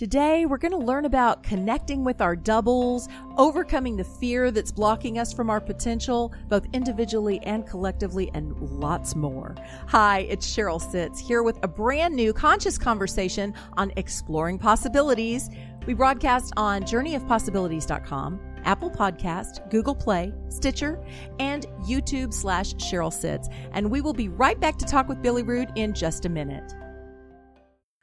Today, we're going to learn about connecting with our doubles, overcoming the fear that's blocking us from our potential, both individually and collectively, and lots more. Hi, it's Sheryl Sitts here with a brand new conscious conversation on exploring possibilities. We broadcast on journeyofpossibilities.com, Apple Podcast, Google Play, Stitcher, and YouTube slash Sheryl Sitts. And we will be right back to talk with Billy Rood in just a minute.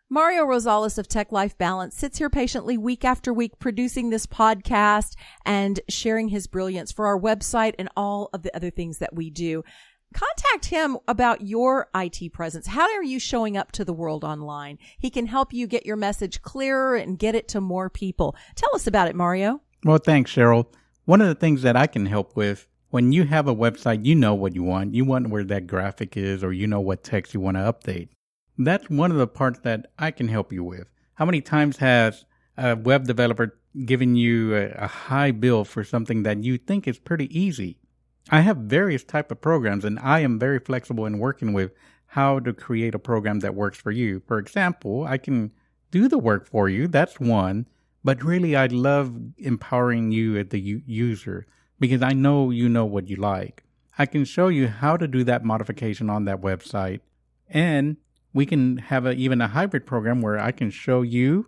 Mario Rosales of Tech Life Balance sits here patiently week after week producing this podcast and sharing his brilliance for our website and all of the other things that we do. Contact him about your IT presence. How are you showing up to the world online? He can help you get your message clearer and get it to more people. Tell us about it, Mario. Well, thanks, Sheryl. One of the things that I can help with when you have a website, you know what you want. You want where that graphic is, or you know what text you want to update. That's one of the parts that I can help you with. How many times has a web developer given you a, a high bill for something that you think is pretty easy? I have various type of programs and I am very flexible in working with how to create a program that works for you. For example, I can do the work for you. That's one. But really, I love empowering you as the u- user because I know you know what you like. I can show you how to do that modification on that website and we can have a, even a hybrid program where I can show you,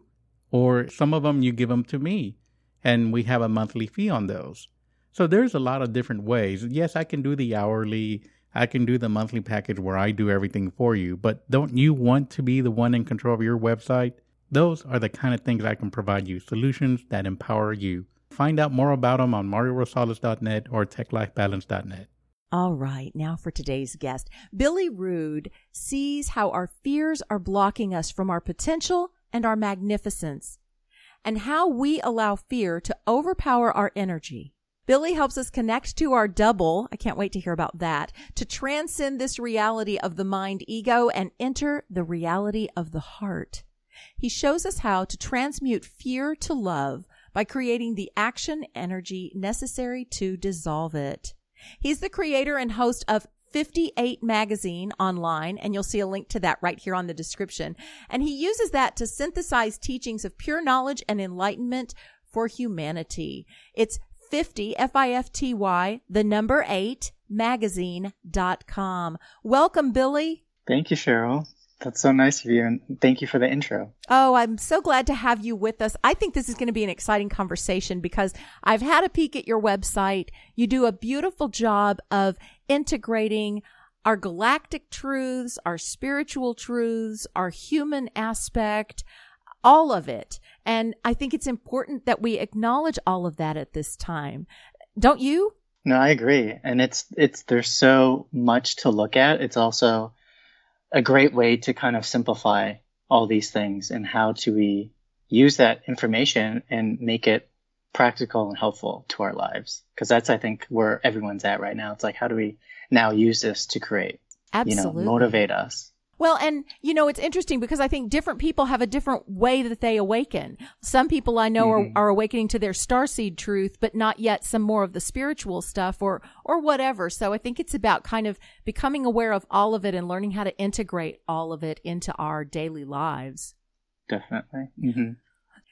or some of them you give them to me, and we have a monthly fee on those. So there's a lot of different ways. Yes, I can do the hourly, I can do the monthly package where I do everything for you, but don't you want to be the one in control of your website? Those are the kind of things I can provide you solutions that empower you. Find out more about them on mariorosales.net or techlifebalance.net. All right, now for today's guest. Billy Rood sees how our fears are blocking us from our potential and our magnificence, and how we allow fear to overpower our energy. Billy helps us connect to our double. I can't wait to hear about that. To transcend this reality of the mind ego and enter the reality of the heart. He shows us how to transmute fear to love by creating the action energy necessary to dissolve it. He's the creator and host of 58 magazine online, and you'll see a link to that right here on the description. And he uses that to synthesize teachings of pure knowledge and enlightenment for humanity. It's 50, F-I-F-T-Y, the number eight, magazine.com. Welcome, Billy. Thank you, Sheryl. That's so nice of you. And thank you for the intro. Oh, I'm so glad to have you with us. I think this is going to be an exciting conversation because I've had a peek at your website. You do a beautiful job of integrating our galactic truths, our spiritual truths, our human aspect, all of it. And I think it's important that we acknowledge all of that at this time. Don't you? No, I agree. And it's, it's, there's so much to look at. It's also, a great way to kind of simplify all these things and how to we use that information and make it practical and helpful to our lives. Because that's i think where everyone's at right now. It's like how do we now use this to create Absolutely. you know motivate us well, and you know, it's interesting because I think different people have a different way that they awaken. Some people I know mm-hmm. are, are awakening to their starseed truth, but not yet some more of the spiritual stuff or, or whatever. So I think it's about kind of becoming aware of all of it and learning how to integrate all of it into our daily lives. Definitely. Mm-hmm.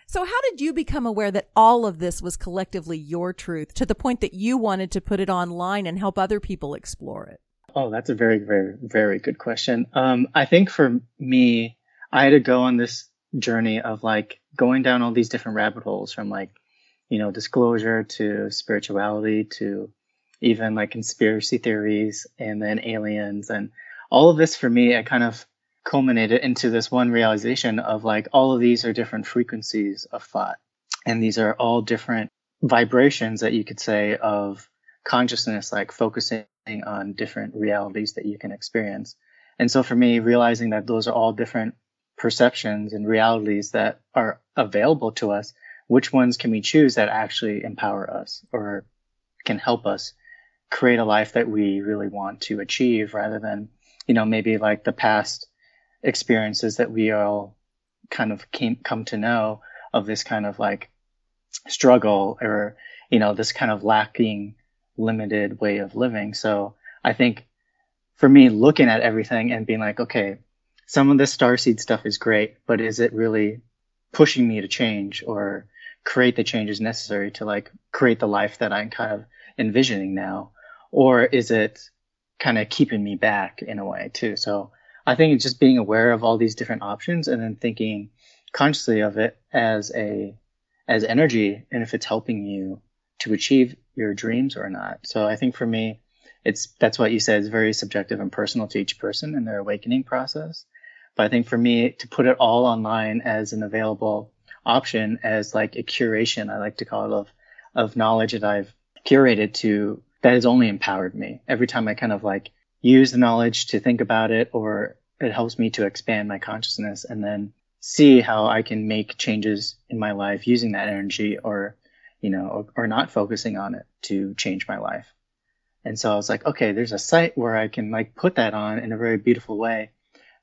So how did you become aware that all of this was collectively your truth to the point that you wanted to put it online and help other people explore it? Oh, that's a very, very, very good question. Um, I think for me, I had to go on this journey of like going down all these different rabbit holes from like, you know, disclosure to spirituality to even like conspiracy theories and then aliens and all of this for me, it kind of culminated into this one realization of like all of these are different frequencies of thought. And these are all different vibrations that you could say of consciousness, like focusing on different realities that you can experience. And so for me, realizing that those are all different perceptions and realities that are available to us, which ones can we choose that actually empower us or can help us create a life that we really want to achieve rather than, you know, maybe like the past experiences that we all kind of came, come to know of this kind of like struggle or, you know, this kind of lacking limited way of living. So I think for me, looking at everything and being like, okay, some of this starseed stuff is great, but is it really pushing me to change or create the changes necessary to like create the life that I'm kind of envisioning now? Or is it kind of keeping me back in a way too? So I think it's just being aware of all these different options and then thinking consciously of it as a, as energy and if it's helping you to achieve your dreams or not. So I think for me, it's that's what you said is very subjective and personal to each person and their awakening process. But I think for me to put it all online as an available option as like a curation, I like to call it of of knowledge that I've curated to that has only empowered me. Every time I kind of like use the knowledge to think about it or it helps me to expand my consciousness and then see how I can make changes in my life using that energy or you know, or, or not focusing on it to change my life. And so I was like, okay, there's a site where I can like put that on in a very beautiful way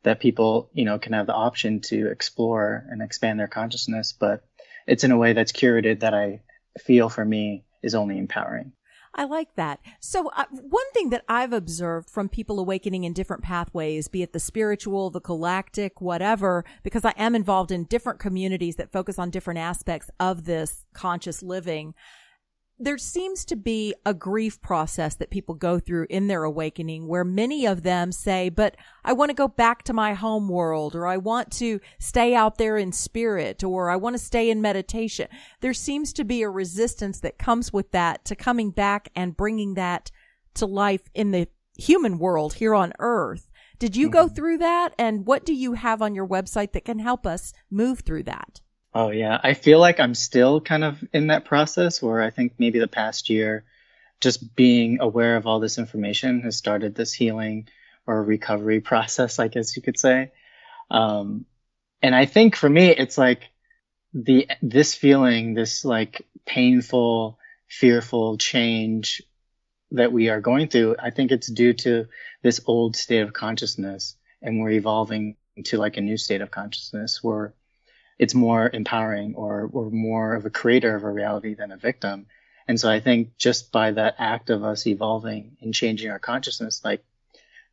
that people, you know, can have the option to explore and expand their consciousness, but it's in a way that's curated that I feel for me is only empowering. I like that. So, uh, one thing that I've observed from people awakening in different pathways, be it the spiritual, the galactic, whatever, because I am involved in different communities that focus on different aspects of this conscious living there seems to be a grief process that people go through in their awakening where many of them say, but I want to go back to my home world or I want to stay out there in spirit or I want to stay in meditation. There seems to be a resistance that comes with that to coming back and bringing that to life in the human world here on earth. Did you go mm-hmm. through that? And what do you have on your website that can help us move through that? Oh yeah, I feel like I'm still kind of in that process where I think maybe the past year, just being aware of all this information has started this healing or recovery process, I guess you could say. Um, and I think for me, it's like the this feeling, this like painful, fearful change that we are going through. I think it's due to this old state of consciousness, and we're evolving to like a new state of consciousness where it's more empowering or, or more of a creator of a reality than a victim. And so I think just by that act of us evolving and changing our consciousness, like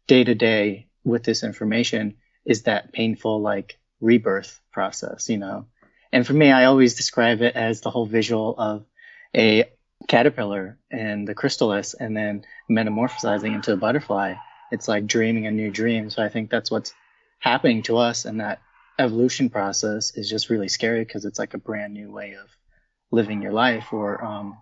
day to day with this information is that painful, like rebirth process, you know? And for me, I always describe it as the whole visual of a caterpillar and the chrysalis and then metamorphosizing into a butterfly. It's like dreaming a new dream. So I think that's what's happening to us and that evolution process is just really scary because it's like a brand new way of living your life or um,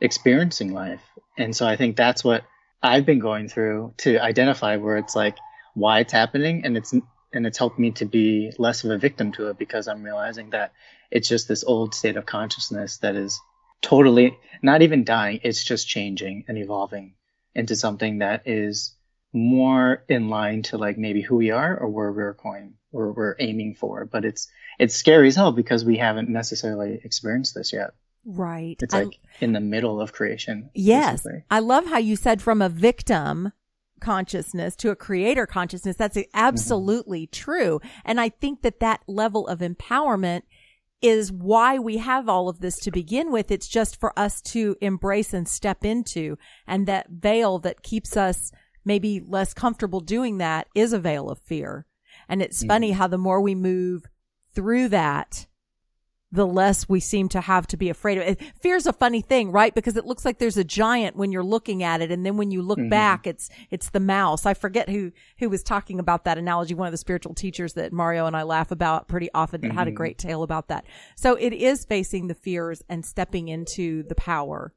experiencing life. And so I think that's what I've been going through to identify where it's like why it's happening and it's and it's helped me to be less of a victim to it because I'm realizing that it's just this old state of consciousness that is totally not even dying, it's just changing and evolving into something that is more in line to like maybe who we are or where we're going or we're aiming for. But it's it's scary as hell because we haven't necessarily experienced this yet. Right. It's like I, in the middle of creation. Yes. Basically. I love how you said from a victim consciousness to a creator consciousness. That's mm-hmm. absolutely mm-hmm. true. And I think that that level of empowerment is why we have all of this to begin with. It's just for us to embrace and step into. And that veil that keeps us maybe less comfortable doing that is a veil of fear. And it's mm-hmm. funny how the more we move through that, the less we seem to have to be afraid of it. Fear's a funny thing, right? Because it looks like there's a giant when you're looking at it. And then when you look mm-hmm. back, it's, it's the mouse. I forget who, who was talking about that analogy. One of the spiritual teachers that Mario and I laugh about pretty often mm-hmm. had a mm-hmm. great tale about that. So it is facing the fears and stepping into the power.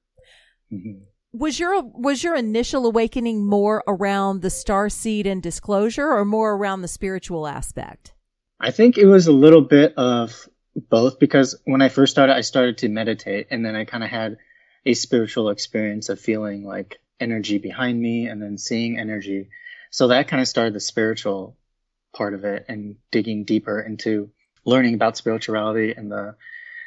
Mm-hmm was your was your initial awakening more around the star seed and disclosure or more around the spiritual aspect? I think it was a little bit of both because when i first started i started to meditate and then i kind of had a spiritual experience of feeling like energy behind me and then seeing energy. So that kind of started the spiritual part of it and digging deeper into learning about spirituality and the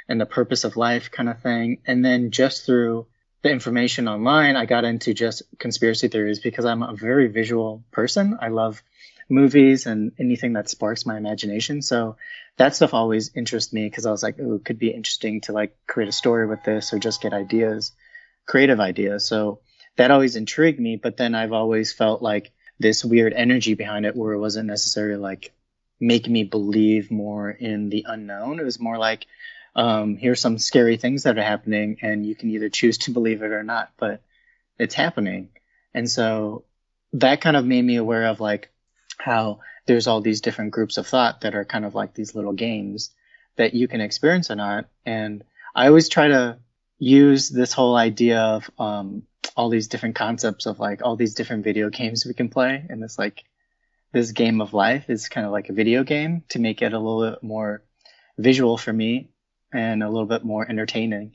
and the purpose of life kind of thing. And then just through the information online, I got into just conspiracy theories because I'm a very visual person. I love movies and anything that sparks my imagination. So that stuff always interests me because I was like, oh, it could be interesting to like create a story with this or just get ideas, creative ideas. So that always intrigued me. But then I've always felt like this weird energy behind it where it wasn't necessarily like make me believe more in the unknown. It was more like, um, here's some scary things that are happening, and you can either choose to believe it or not, but it's happening. And so that kind of made me aware of like how there's all these different groups of thought that are kind of like these little games that you can experience or not. And I always try to use this whole idea of um, all these different concepts of like all these different video games we can play and this like this game of life is kind of like a video game to make it a little bit more visual for me and a little bit more entertaining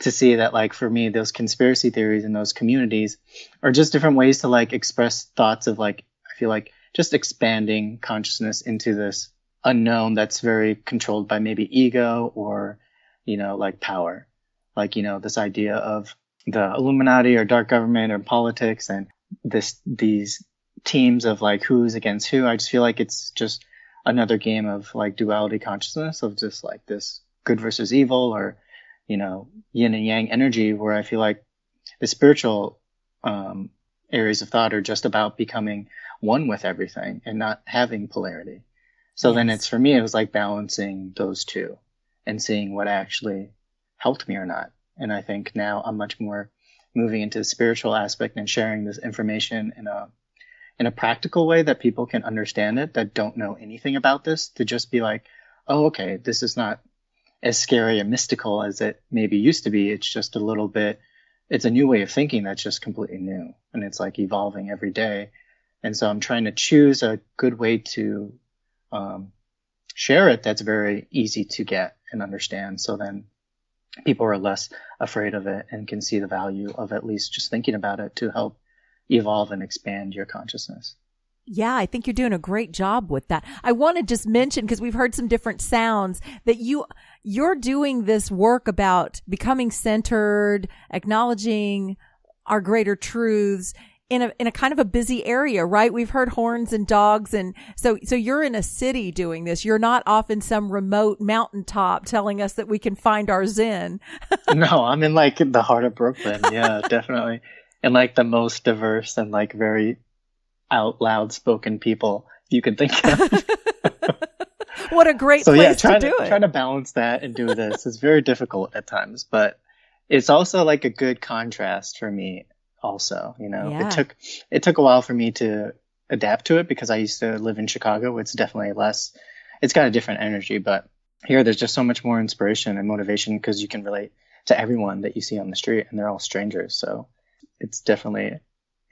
to see that like for me those conspiracy theories and those communities are just different ways to like express thoughts of like i feel like just expanding consciousness into this unknown that's very controlled by maybe ego or you know like power like you know this idea of the illuminati or dark government or politics and this these teams of like who's against who. I just feel like it's just another game of like duality consciousness of just like this good versus evil or, you know, yin and yang energy where I feel like the spiritual um, areas of thought are just about becoming one with everything and not having polarity. So yes. then it's for me, it was like balancing those two and seeing what actually helped me or not. And I think now I'm much more moving into the spiritual aspect and sharing this information in a in a practical way that people can understand it that don't know anything about this to just be like, oh, okay, this is not as scary and mystical as it maybe used to be. It's just a little bit, it's a new way of thinking that's just completely new. And it's like evolving every day. And so I'm trying to choose a good way to um, share it that's very easy to get and understand. So then people are less afraid of it and can see the value of at least just thinking about it to help evolve and expand your consciousness. Yeah, I think you're doing a great job with that. I want to just mention because we've heard some different sounds that you you're doing this work about becoming centered, acknowledging our greater truths in a in a kind of a busy area, right? We've heard horns and dogs and so so you're in a city doing this. You're not off in some remote mountaintop telling us that we can find our zen. no, I'm in like the heart of Brooklyn. Yeah, definitely and like the most diverse and like very out loud spoken people you can think of. what a great so, place yeah, trying to do to, it. Trying to balance that and do this is very difficult at times, but it's also like a good contrast for me also, you know. Yeah. It took it took a while for me to adapt to it because I used to live in Chicago. It's definitely less it's got a different energy, but here there's just so much more inspiration and motivation because you can relate to everyone that you see on the street and they're all strangers. So it's definitely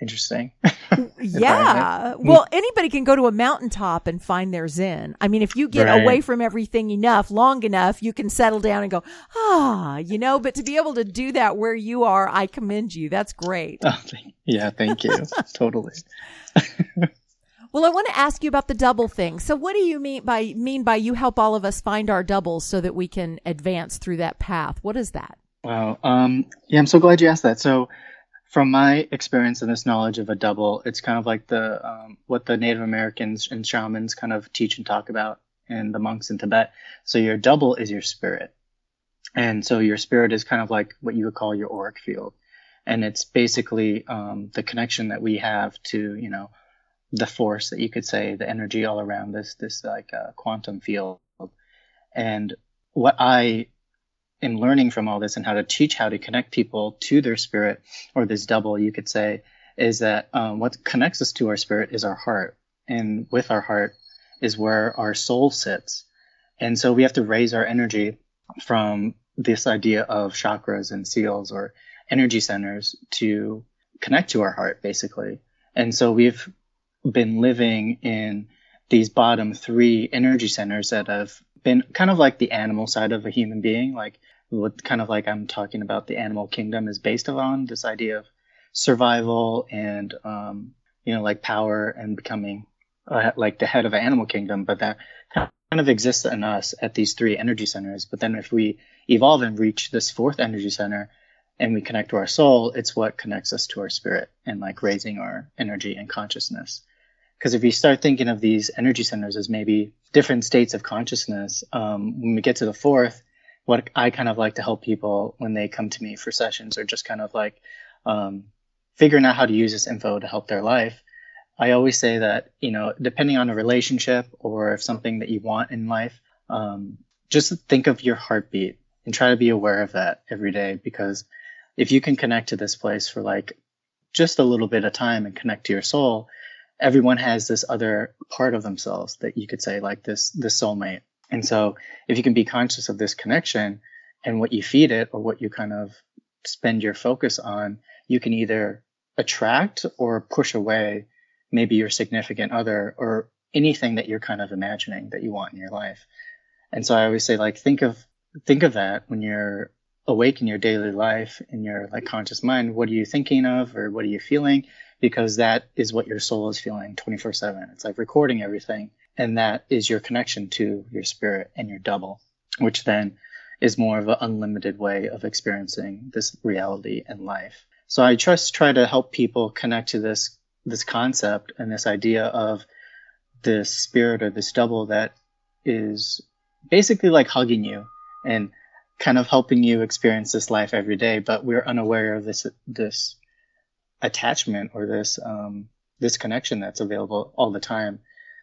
interesting. yeah. well, anybody can go to a mountaintop and find their zen. I mean, if you get right. away from everything enough, long enough, you can settle down and go, ah, you know, but to be able to do that where you are, I commend you. That's great. Oh, yeah, thank you. totally. well, I want to ask you about the double thing. So what do you mean by mean by you help all of us find our doubles so that we can advance through that path? What is that? Wow. Um, yeah, I'm so glad you asked that. So from my experience and this knowledge of a double, it's kind of like the um, what the Native Americans and shamans kind of teach and talk about, and the monks in Tibet. So your double is your spirit, and so your spirit is kind of like what you would call your auric field, and it's basically um, the connection that we have to you know the force that you could say the energy all around this this like uh, quantum field, and what I in learning from all this and how to teach how to connect people to their spirit or this double you could say is that um, what connects us to our spirit is our heart. And with our heart is where our soul sits. And so we have to raise our energy from this idea of chakras and seals or energy centers to connect to our heart basically. And so we've been living in these bottom three energy centers that have been kind of like the animal side of a human being. Like what kind of like I'm talking about the animal kingdom is based on this idea of survival and, um, you know, like power and becoming uh, like the head of an animal kingdom, but that kind of exists in us at these three energy centers. But then if we evolve and reach this fourth energy center and we connect to our soul, it's what connects us to our spirit and like raising our energy and consciousness. Because if you start thinking of these energy centers as maybe different states of consciousness, um, when we get to the fourth, what I kind of like to help people when they come to me for sessions or just kind of like um, figuring out how to use this info to help their life. I always say that, you know, depending on a relationship or if something that you want in life, um, just think of your heartbeat and try to be aware of that every day because if you can connect to this place for like just a little bit of time and connect to your soul, everyone has this other part of themselves that you could say like this this soulmate. And so if you can be conscious of this connection and what you feed it or what you kind of spend your focus on, you can either attract or push away maybe your significant other or anything that you're kind of imagining that you want in your life. And so I always say like think of think of that when you're awake in your daily life in your like conscious mind what are you thinking of or what are you feeling because that is what your soul is feeling 24/7 it's like recording everything and that is your connection to your spirit and your double which then is more of an unlimited way of experiencing this reality and life. So i just try to help people connect to this this concept and this idea of this spirit or this double that is basically like hugging you and kind of helping you experience this life every day, but we're unaware of this this attachment or this um, this connection that's available all the time.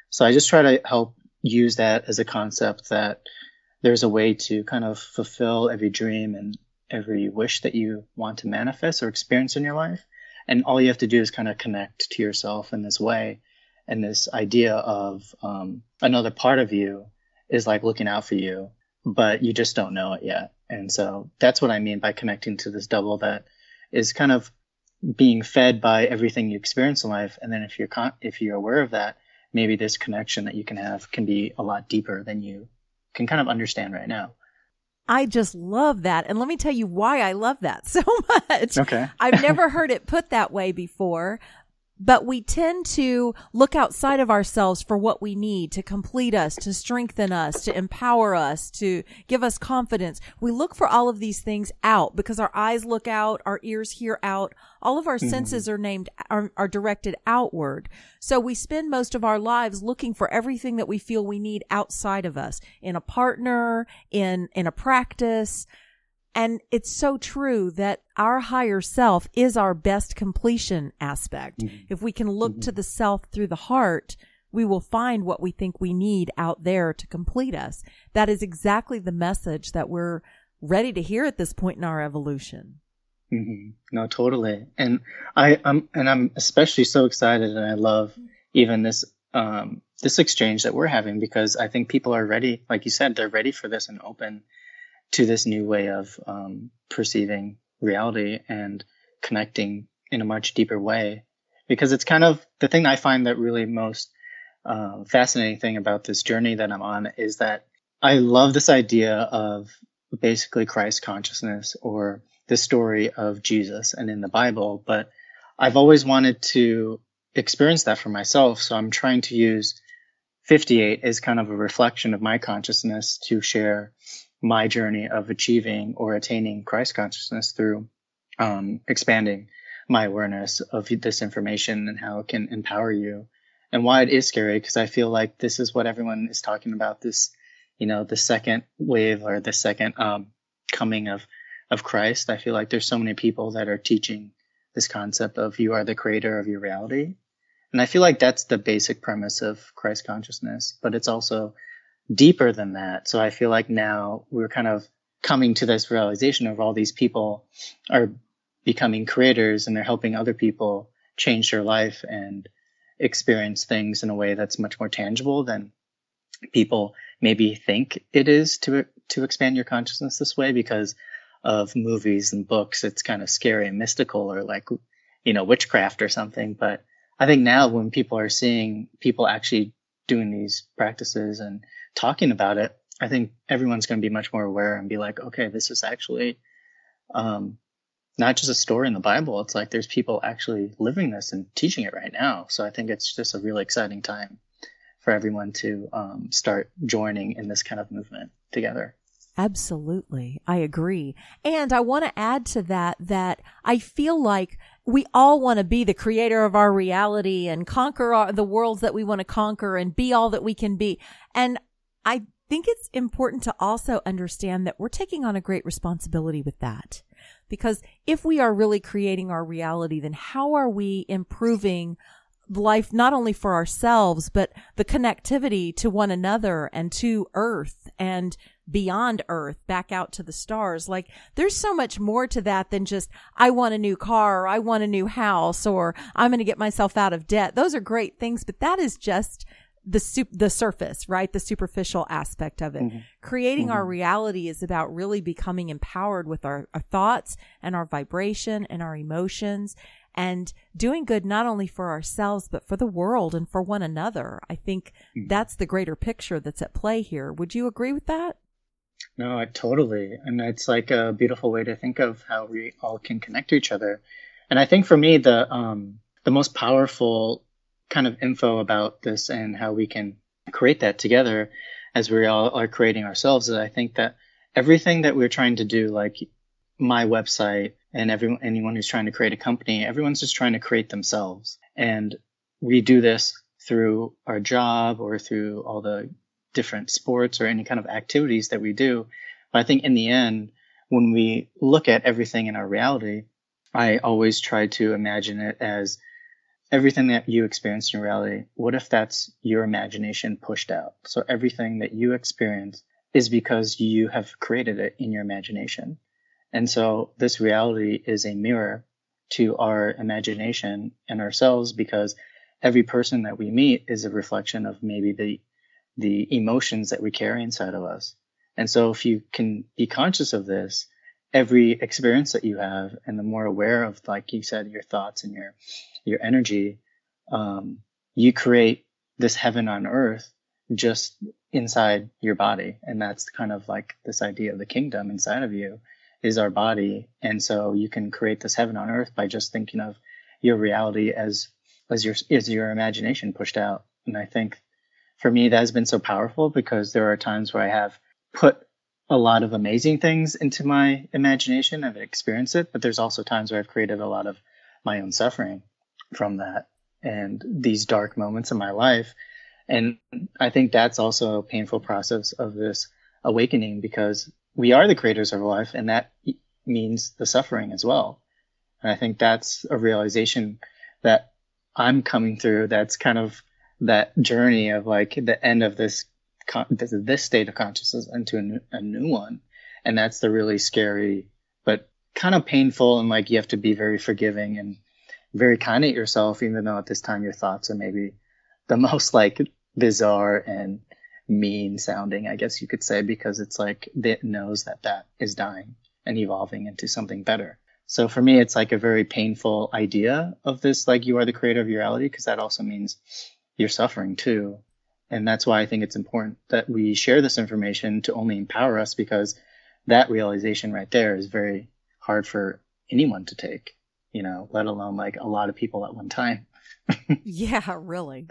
So I just try to help use that as a concept that there's a way to kind of fulfill every dream and every wish that you want to manifest or experience in your life. And all you have to do is kind of connect to yourself in this way. And this idea of um, another part of you is like looking out for you but you just don't know it yet. And so that's what I mean by connecting to this double that is kind of being fed by everything you experience in life. And then if you're con- if you're aware of that, maybe this connection that you can have can be a lot deeper than you can kind of understand right now. I just love that. And let me tell you why I love that so much. Okay. I've never heard it put that way before, but we tend to look outside of ourselves for what we need to complete us, to strengthen us, to empower us, to give us confidence. We look for all of these things out because our eyes look out, our ears hear out. All of our mm-hmm. senses are named, are, are directed outward. So we spend most of our lives looking for everything that we feel we need outside of us in a partner, in, in a practice. And it's so true that our higher self is our best completion aspect. Mm-hmm. If we can look mm-hmm. to the self through the heart, we will find what we think we need out there to complete us. That is exactly the message that we're ready to hear at this point in our evolution. Mm-hmm. No, totally. And I, I'm, and I'm especially so excited and I love even this, um, this exchange that we're having because I think people are ready. Like you said, they're ready for this and open to this new way of um, perceiving reality and connecting in a much deeper way. Because it's kind of the thing I find that really most uh, fascinating thing about this journey that I'm on is that I love this idea of basically Christ consciousness or the story of Jesus and in the Bible, but I've always wanted to experience that for myself. So I'm trying to use 58 as kind of a reflection of my consciousness to share my journey of achieving or attaining Christ consciousness through um, expanding my awareness of this information and how it can empower you. And why it is scary because I feel like this is what everyone is talking about this you know the second wave or the second um, coming of of Christ. I feel like there's so many people that are teaching this concept of you are the creator of your reality. And I feel like that's the basic premise of Christ consciousness but it's also deeper than that. So I feel like now we're kind of coming to this realization of all these people are becoming creators and they're helping other people change their life and experience things in a way that's much more tangible than people maybe think it is to to expand your consciousness this way because of movies and books it's kind of scary and mystical or like you know witchcraft or something but i think now when people are seeing people actually doing these practices and talking about it, I think everyone's going to be much more aware and be like, okay, this is actually um, not just a story in the Bible. It's like there's people actually living this and teaching it right now. So I think it's just a really exciting time for everyone to um, start joining in this kind of movement together. Absolutely. I agree. And I want to add to that that I feel like we all want to be the creator of our reality and conquer our, the worlds that we want to conquer and be all that we can be. And I think it's important to also understand that we're taking on a great responsibility with that. Because if we are really creating our reality, then how are we improving life not only for ourselves, but the connectivity to one another and to earth and beyond earth back out to the stars. Like there's so much more to that than just, I want a new car or I want a new house or I'm going to get myself out of debt. Those are great things, but that is just the sup- the surface, right? The superficial aspect of it. Mm-hmm. Creating mm-hmm. our reality is about really becoming empowered with our, our thoughts and our vibration and our emotions and doing good not only for ourselves, but for the world and for one another. I think mm-hmm. that's the greater picture that's at play here. Would you agree with that? No, I totally. And it's like a beautiful way to think of how we all can connect to each other. And I think for me, the, um, the most powerful kind of info about this and how we can create that together as we all are creating ourselves is I think that everything that we're trying to do, like my website and everyone, anyone who's trying to create a company, everyone's just trying to create themselves. And we do this through our job or through all the different sports or any kind of activities that we do. But I think in the end, when we look at everything in our reality, I always try to imagine it as everything that you experience in reality. What if that's your imagination pushed out? So everything that you experience is because you have created it in your imagination. And so this reality is a mirror to our imagination and ourselves because every person that we meet is a reflection of maybe the the emotions that we carry inside of us. And so if you can be conscious of this, every experience that you have and the more aware of like you said your thoughts and your your energy um, you create this heaven on earth just inside your body and that's kind of like this idea of the kingdom inside of you is our body. And so you can create this heaven on earth by just thinking of your reality as, as your, as your imagination pushed out. And I think for me, that has been so powerful because there are times where I have put a lot of amazing things into my imagination. And I've experienced it, but there's also times where I've created a lot of my own suffering from that and these dark moments in my life. And I think that's also a painful process of this awakening because we are the creators of life, and that means the suffering as well. And I think that's a realization that I'm coming through. That's kind of that journey of like the end of this this state of consciousness into a new, a new one, and that's the really scary but kind of painful and like you have to be very forgiving and very kind at yourself, even though at this time your thoughts are maybe the most like bizarre and mean sounding, I guess you could say, because it's like it knows that that is dying and evolving into something better. So for me, it's like a very painful idea of this, like you are the creator of your reality, because that also means you're suffering too. And that's why I think it's important that we share this information to only empower us because that realization right there is very hard for anyone to take, you know, let alone like a lot of people at one time yeah, really.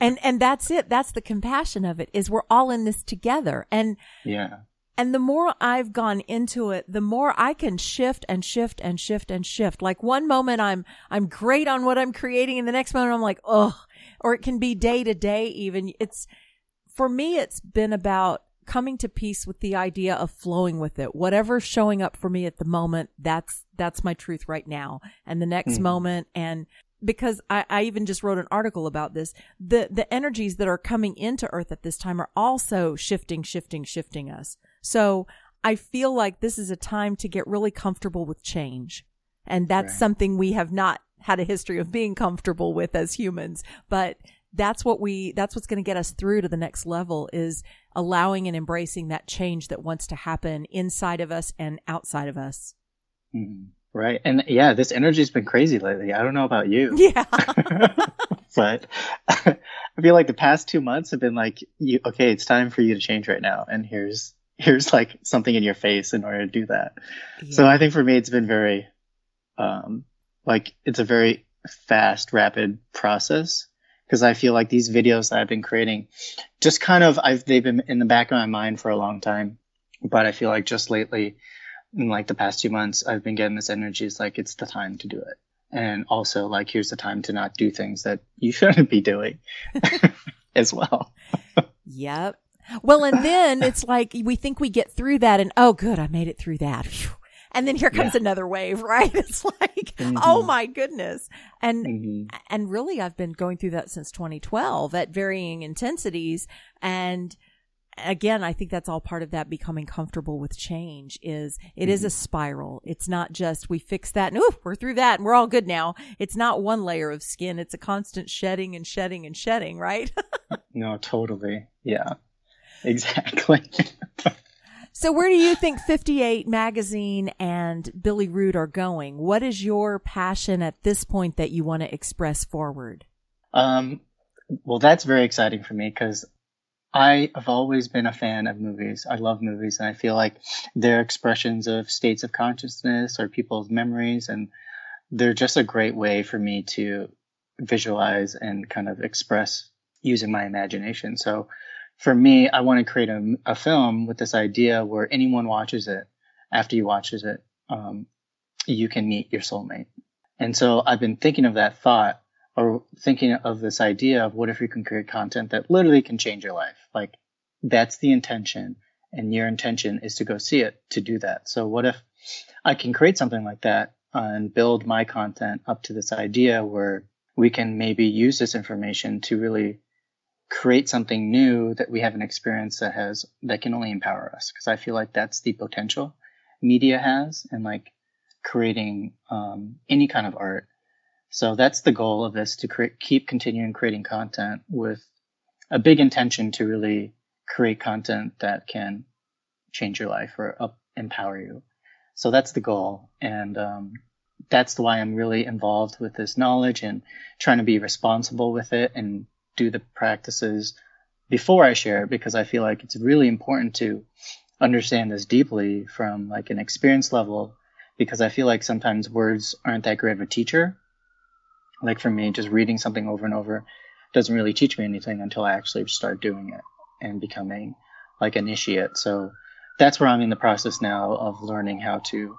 and and that's it. That's the compassion of it is we're all in this together. And yeah. And the more I've gone into it, the more I can shift and shift and shift and shift. Like one moment I'm I'm great on what I'm creating and the next moment I'm like, "Oh." Or it can be day to day even. It's for me it's been about coming to peace with the idea of flowing with it. Whatever's showing up for me at the moment, that's that's my truth right now. And the next mm. moment and because I, I even just wrote an article about this. The the energies that are coming into Earth at this time are also shifting, shifting, shifting us. So I feel like this is a time to get really comfortable with change. And that's right. something we have not had a history of being comfortable with as humans. But that's what we that's what's going to get us through to the next level is allowing and embracing that change that wants to happen inside of us and outside of us. Mm-hmm. Right. And yeah, this energy's been crazy lately. I don't know about you. Yeah. but I feel like the past two months have been like, you, okay, it's time for you to change right now. And here's, here's like something in your face in order to do that. Yeah. So I think for me, it's been very, um, like it's a very fast, rapid process because I feel like these videos that I've been creating just kind of, I've, they've been in the back of my mind for a long time. But I feel like just lately, in like the past two months, I've been getting this energy. It's like, it's the time to do it. And also like, here's the time to not do things that you shouldn't be doing as well. yep. Well, and then it's like we think we get through that and oh, good, I made it through that. And then here comes Yeah. another wave, right? It's like, Mhm. oh my goodness. And Mhm. and really I've been going through that since 2012 at varying intensities and again I think that's all part of that becoming comfortable with change is it is a spiral it's not just we fix that and ooh we're through that and we're all good now it's not one layer of skin it's a constant shedding and shedding and shedding right No, totally. Yeah. Exactly. so where do you think 58 magazine and Billy Rood are going what is your passion at this point that you want to express forward Um, well, that's very exciting for me because I have always been a fan of movies. I love movies, and I feel like they're expressions of states of consciousness or people's memories, and they're just a great way for me to visualize and kind of express using my imagination. So, for me, I want to create a, a film with this idea where anyone watches it. After you watches it, um, you can meet your soulmate. And so I've been thinking of that thought or thinking of this idea of what if you can create content that literally can change your life? Like that's the intention and your intention is to go see it to do that. So what if I can create something like that and build my content up to this idea where we can maybe use this information to really create something new that we have an experience that has that can only empower us because I feel like that's the potential media has and like creating um, any kind of art so that's the goal of this to create, keep continuing creating content with a big intention to really create content that can change your life or up, empower you. So that's the goal. And, um, that's why I'm really involved with this knowledge and trying to be responsible with it and do the practices before I share it because I feel like it's really important to understand this deeply from like an experience level because I feel like sometimes words aren't that great of a teacher like for me, just reading something over and over doesn't really teach me anything until I actually start doing it and becoming like an initiate. So that's where I'm in the process now of learning how to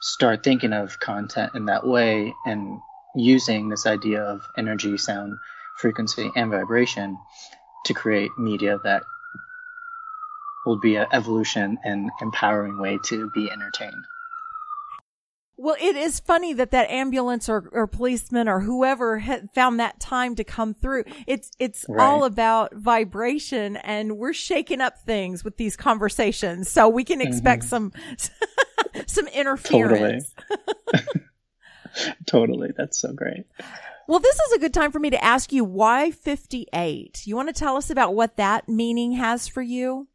start thinking of content in that way and using this idea of energy, sound, frequency, and vibration to create media that will be an evolution and empowering way to be entertained. Well, it is funny that that ambulance or, or policeman or whoever found that time to come through. It's, it's Right. all about vibration and we're shaking up things with these conversations. So we can expect mm-hmm. some, some interference. Totally. Totally. That's so great. Well, this is a good time for me to ask you why 58? You want to tell us about what that meaning has for you?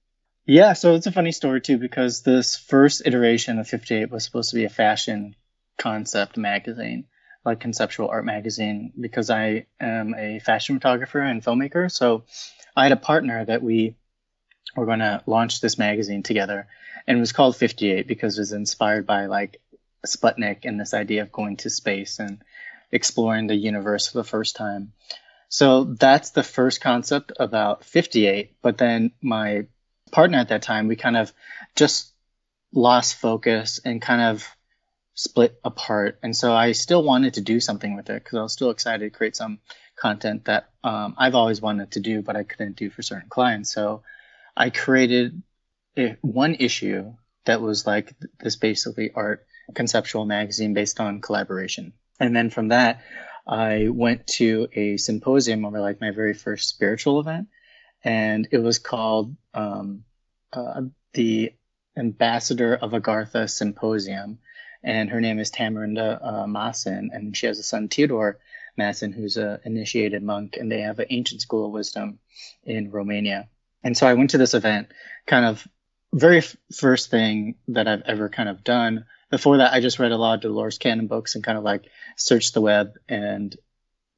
Yeah, so it's a funny story too because this first iteration of 58 was supposed to be a fashion concept magazine, like conceptual art magazine, because I am a fashion photographer and filmmaker. So I had a partner that we were going to launch this magazine together, and it was called 58 because it was inspired by like Sputnik and this idea of going to space and exploring the universe for the first time. So that's the first concept about 58. But then my partner at that time, we kind of just lost focus and kind of split apart. And so I still wanted to do something with it because I was still excited to create some content that um, I've always wanted to do, but I couldn't do for certain clients. So I created a, one issue that was like this basically art conceptual magazine based on collaboration. And then from that, I went to a symposium over like my very first spiritual event and it was called um, uh, the Ambassador of Agartha Symposium, and her name is Tamarinda uh, Masin, and she has a son Theodore Masin, who's an initiated monk, and they have an ancient school of wisdom in Romania. And so I went to this event, kind of very f- first thing that I've ever kind of done. Before that, I just read a lot of Dolores Cannon books and kind of like searched the web and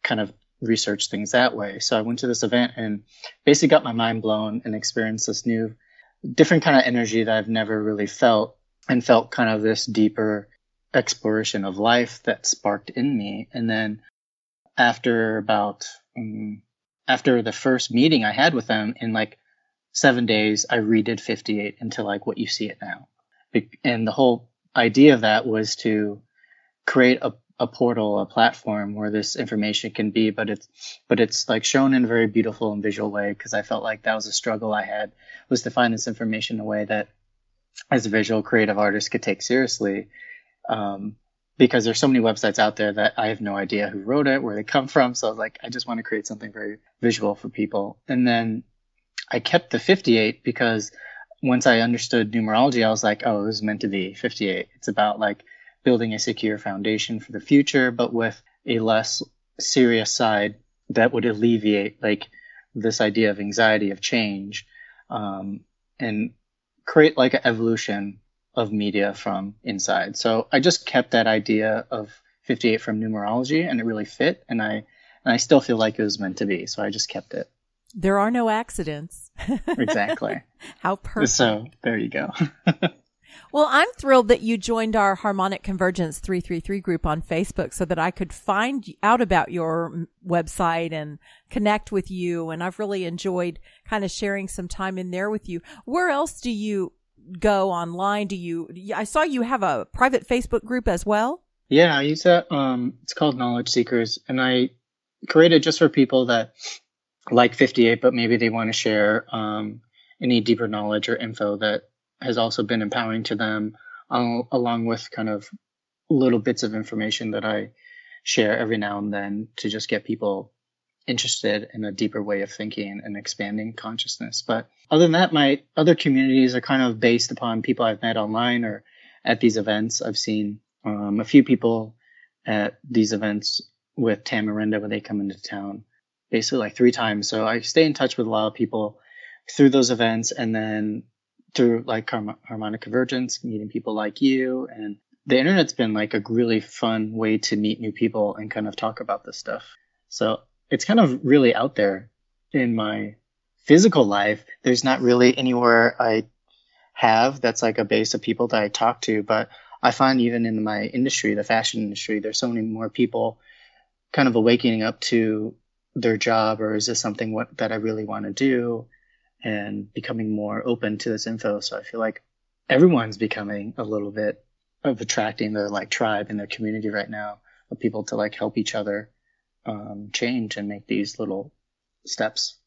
kind of researched things that way. So I went to this event and basically got my mind blown and experienced this new, different kind of energy that I've never really felt and felt kind of this deeper exploration of life that sparked in me. And then after about, um, after the first meeting I had with them in like seven days, I redid 58 into like what you see it now. And the whole idea of that was to create a a portal, a platform where this information can be, but it's but it's like shown in a very beautiful and visual way because I felt like that was a struggle I had was to find this information in a way that as a visual creative artist could take seriously. Um, because there's so many websites out there that I have no idea who wrote it, where they come from. So I was like, I just want to create something very visual for people. And then I kept the 58 because once I understood numerology, I was like, oh, it was meant to be 58. It's about like building a secure foundation for the future, but with a less serious side that would alleviate like this idea of anxiety of change um, and create like an evolution of media from inside. So I just kept that idea of 58 from numerology and it really fit and I and I still feel like it was meant to be. So I just kept it. There are no accidents. Exactly. How perfect. So there you go. well, I'm thrilled that you joined our Harmonic Convergence 333 group on Facebook so that I could find out about your website and connect with you. And I've really enjoyed kind of sharing some time in there with you. Where else do you go online? Do you, I saw you have a private Facebook group as well. Yeah, I use that. Um, it's called Knowledge Seekers and I created it just for people that like 58, but maybe they want to share, um, any deeper knowledge or info that has also been empowering to them, along with kind of little bits of information that I share every now and then to just get people interested in a deeper way of thinking and expanding consciousness. But other than that, my other communities are kind of based upon people I've met online or at these events. I've seen um, a few people at these events with Tamarinda when they come into town, basically like three times. So I stay in touch with a lot of people through those events and then through like harmonic convergence, meeting people like you and the internet's been like a really fun way to meet new people and kind of talk about this stuff. So it's kind of really out there in my physical life. There's not really anywhere I have that's like a base of people that I talk to, but I find even in my industry, the fashion industry, there's so many more people kind of awakening up to their job or is this something what, that I really want to do and becoming more open to this info. So I feel like everyone's becoming a little bit of attracting their like tribe and their community right now of people to like help each other um, change and make these little steps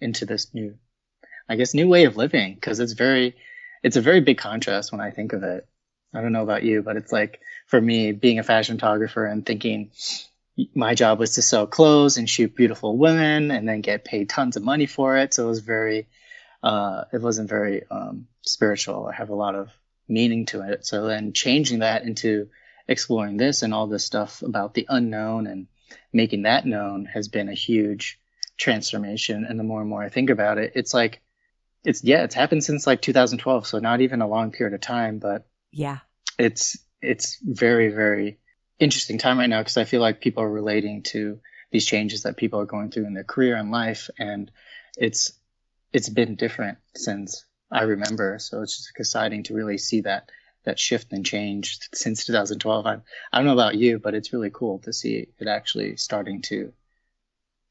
into this new, I guess, new way of living. Cause it's very, it's a very big contrast when I think of it. I don't know about you, but it's like for me being a fashion photographer and thinking my job was to sell clothes and shoot beautiful women and then get paid tons of money for it. So it was very, uh, it wasn't very um, spiritual. I have a lot of meaning to it. So then changing that into exploring this and all this stuff about the unknown and making that known has been a huge transformation. And the more and more I think about it, it's like, it's, yeah, it's happened since like 2012. So not even a long period of time, but yeah, it's, it's very, very interesting time right now because I feel like people are relating to these changes that people are going through in their career and life. And it's, it's been different since I remember. So it's just exciting to really see that that shift and change since 2012. I, I don't know about you, but it's really cool to see it actually starting to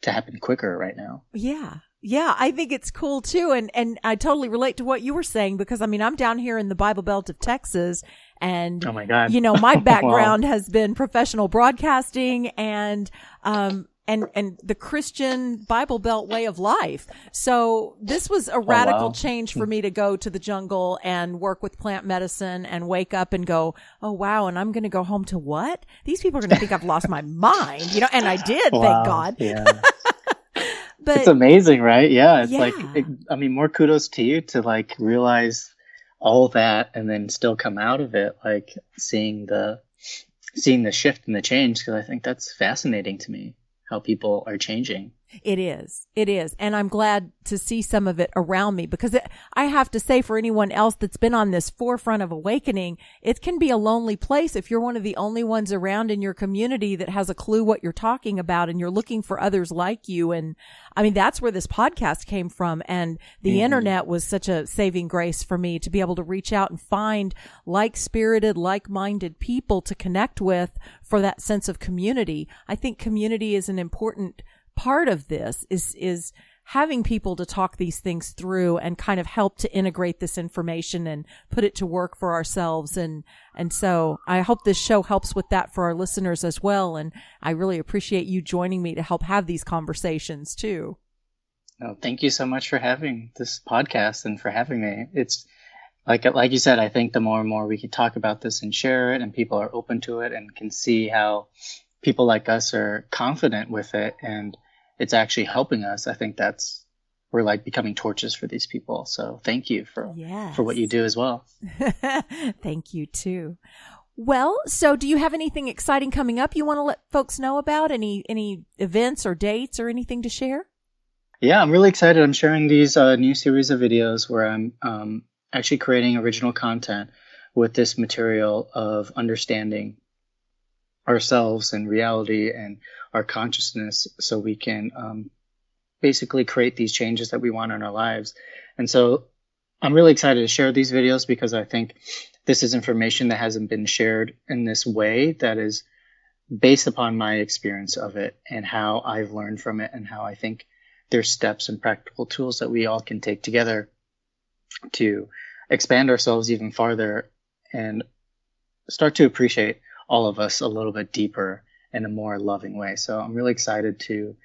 to happen quicker right now. Yeah. Yeah, I think it's cool too. And, and I totally relate to what you were saying because I mean, I'm down here in the Bible Belt of Texas and, oh my God. you know, my background wow. has been professional broadcasting and, um, and and the Christian Bible Belt way of life. So this was a radical oh, wow. change for me to go to the jungle and work with plant medicine and wake up and go, oh wow, and I'm going to go home to what? These people are going to think I've lost my mind, you know. And I did, wow. thank God. Yeah. but it's amazing, right? Yeah, it's yeah. like it, I mean, more kudos to you to like realize all that and then still come out of it, like seeing the seeing the shift and the change because I think that's fascinating to me how people are changing. It is. It is. And I'm glad to see some of it around me because it, I have to say for anyone else that's been on this forefront of awakening, it can be a lonely place if you're one of the only ones around in your community that has a clue what you're talking about and you're looking for others like you. And I mean, that's where this podcast came from. And the mm-hmm. internet was such a saving grace for me to be able to reach out and find like spirited, like minded people to connect with for that sense of community. I think community is an important part of this is, is having people to talk these things through and kind of help to integrate this information and put it to work for ourselves. And, and so I hope this show helps with that for our listeners as well. And I really appreciate you joining me to help have these conversations too. Oh, thank you so much for having this podcast and for having me. It's, like like you said, I think the more and more we can talk about this and share it, and people are open to it and can see how people like us are confident with it, and it's actually helping us. I think that's we're like becoming torches for these people. So thank you for yes. for what you do as well. thank you too. Well, so do you have anything exciting coming up you want to let folks know about? Any any events or dates or anything to share? Yeah, I'm really excited. I'm sharing these uh, new series of videos where I'm um, actually creating original content with this material of understanding ourselves and reality and our consciousness so we can um, basically create these changes that we want in our lives. And so I'm really excited to share these videos because I think this is information that hasn't been shared in this way that is based upon my experience of it and how I've learned from it and how I think there's steps and practical tools that we all can take together to expand ourselves even farther and start to appreciate all of us a little bit deeper in a more loving way. So I'm really excited to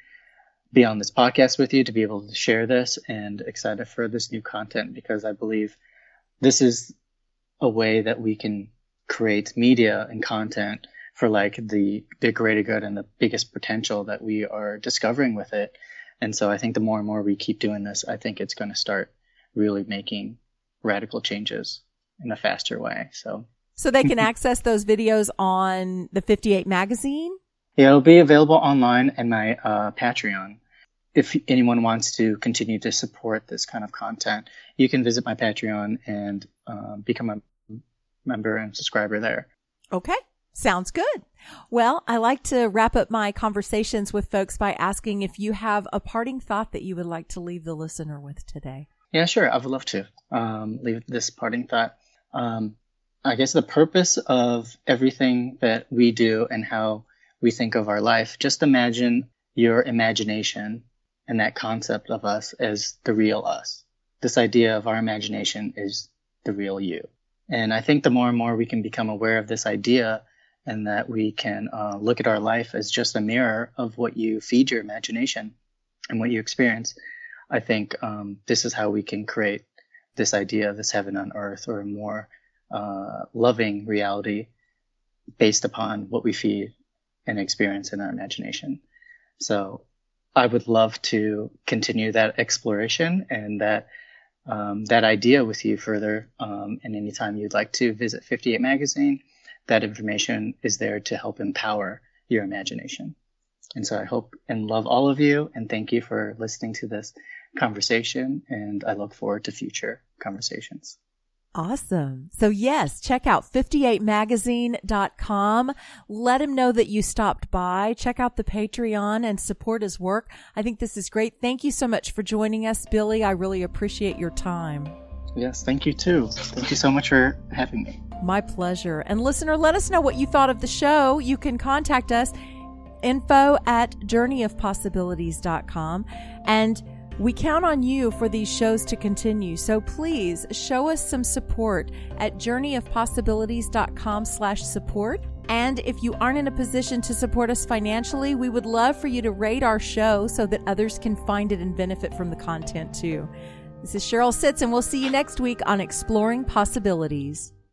be on this podcast with you, to be able to share this, and excited for this new content because I believe this is a way that we can create media and content for like the the greater good and the biggest potential that we are discovering with it. And so I think the more and more we keep doing this, I think it's going to start really making radical changes in a faster way. So so they can access those videos on the 58 magazine? Yeah, it'll be available online and my uh, Patreon. If anyone wants to continue to support this kind of content, you can visit my Patreon and uh, become a member and subscriber there. Okay. Sounds good. Well, I like to wrap up my conversations with folks by asking if you have a parting thought that you would like to leave the listener with today. Yeah, sure. I would love to um, leave this parting thought. Um, I guess the purpose of everything that we do and how we think of our life, just imagine your imagination and that concept of us as the real us. This idea of our imagination is the real you. And I think the more and more we can become aware of this idea and that we can uh, look at our life as just a mirror of what you feed your imagination and what you experience, I think um, this is how we can create this idea of this heaven on earth or more uh, loving reality based upon what we feed and experience in our imagination. So I would love to continue that exploration and that um, that idea with you further. Um, and anytime you'd like to visit 58 Magazine, that information is there to help empower your imagination. And so I hope and love all of you and thank you for listening to this conversation. And I look forward to future conversations. Awesome. So yes, check out 58magazine.com. Let him know that you stopped by. Check out the Patreon and support his work. I think this is great. Thank you so much for joining us, Billy. I really appreciate your time. Yes, thank you too. Thank you so much for having me. My pleasure. And listener, let us know what you thought of the show. You can contact us info at journeyofpossibilities.com and we count on you for these shows to continue, so please show us some support at journeyofpossibilities.com slash support. And if you aren't in a position to support us financially, we would love for you to rate our show so that others can find it and benefit from the content too. This is Sheryl Sitts, and we'll see you next week on Exploring Possibilities.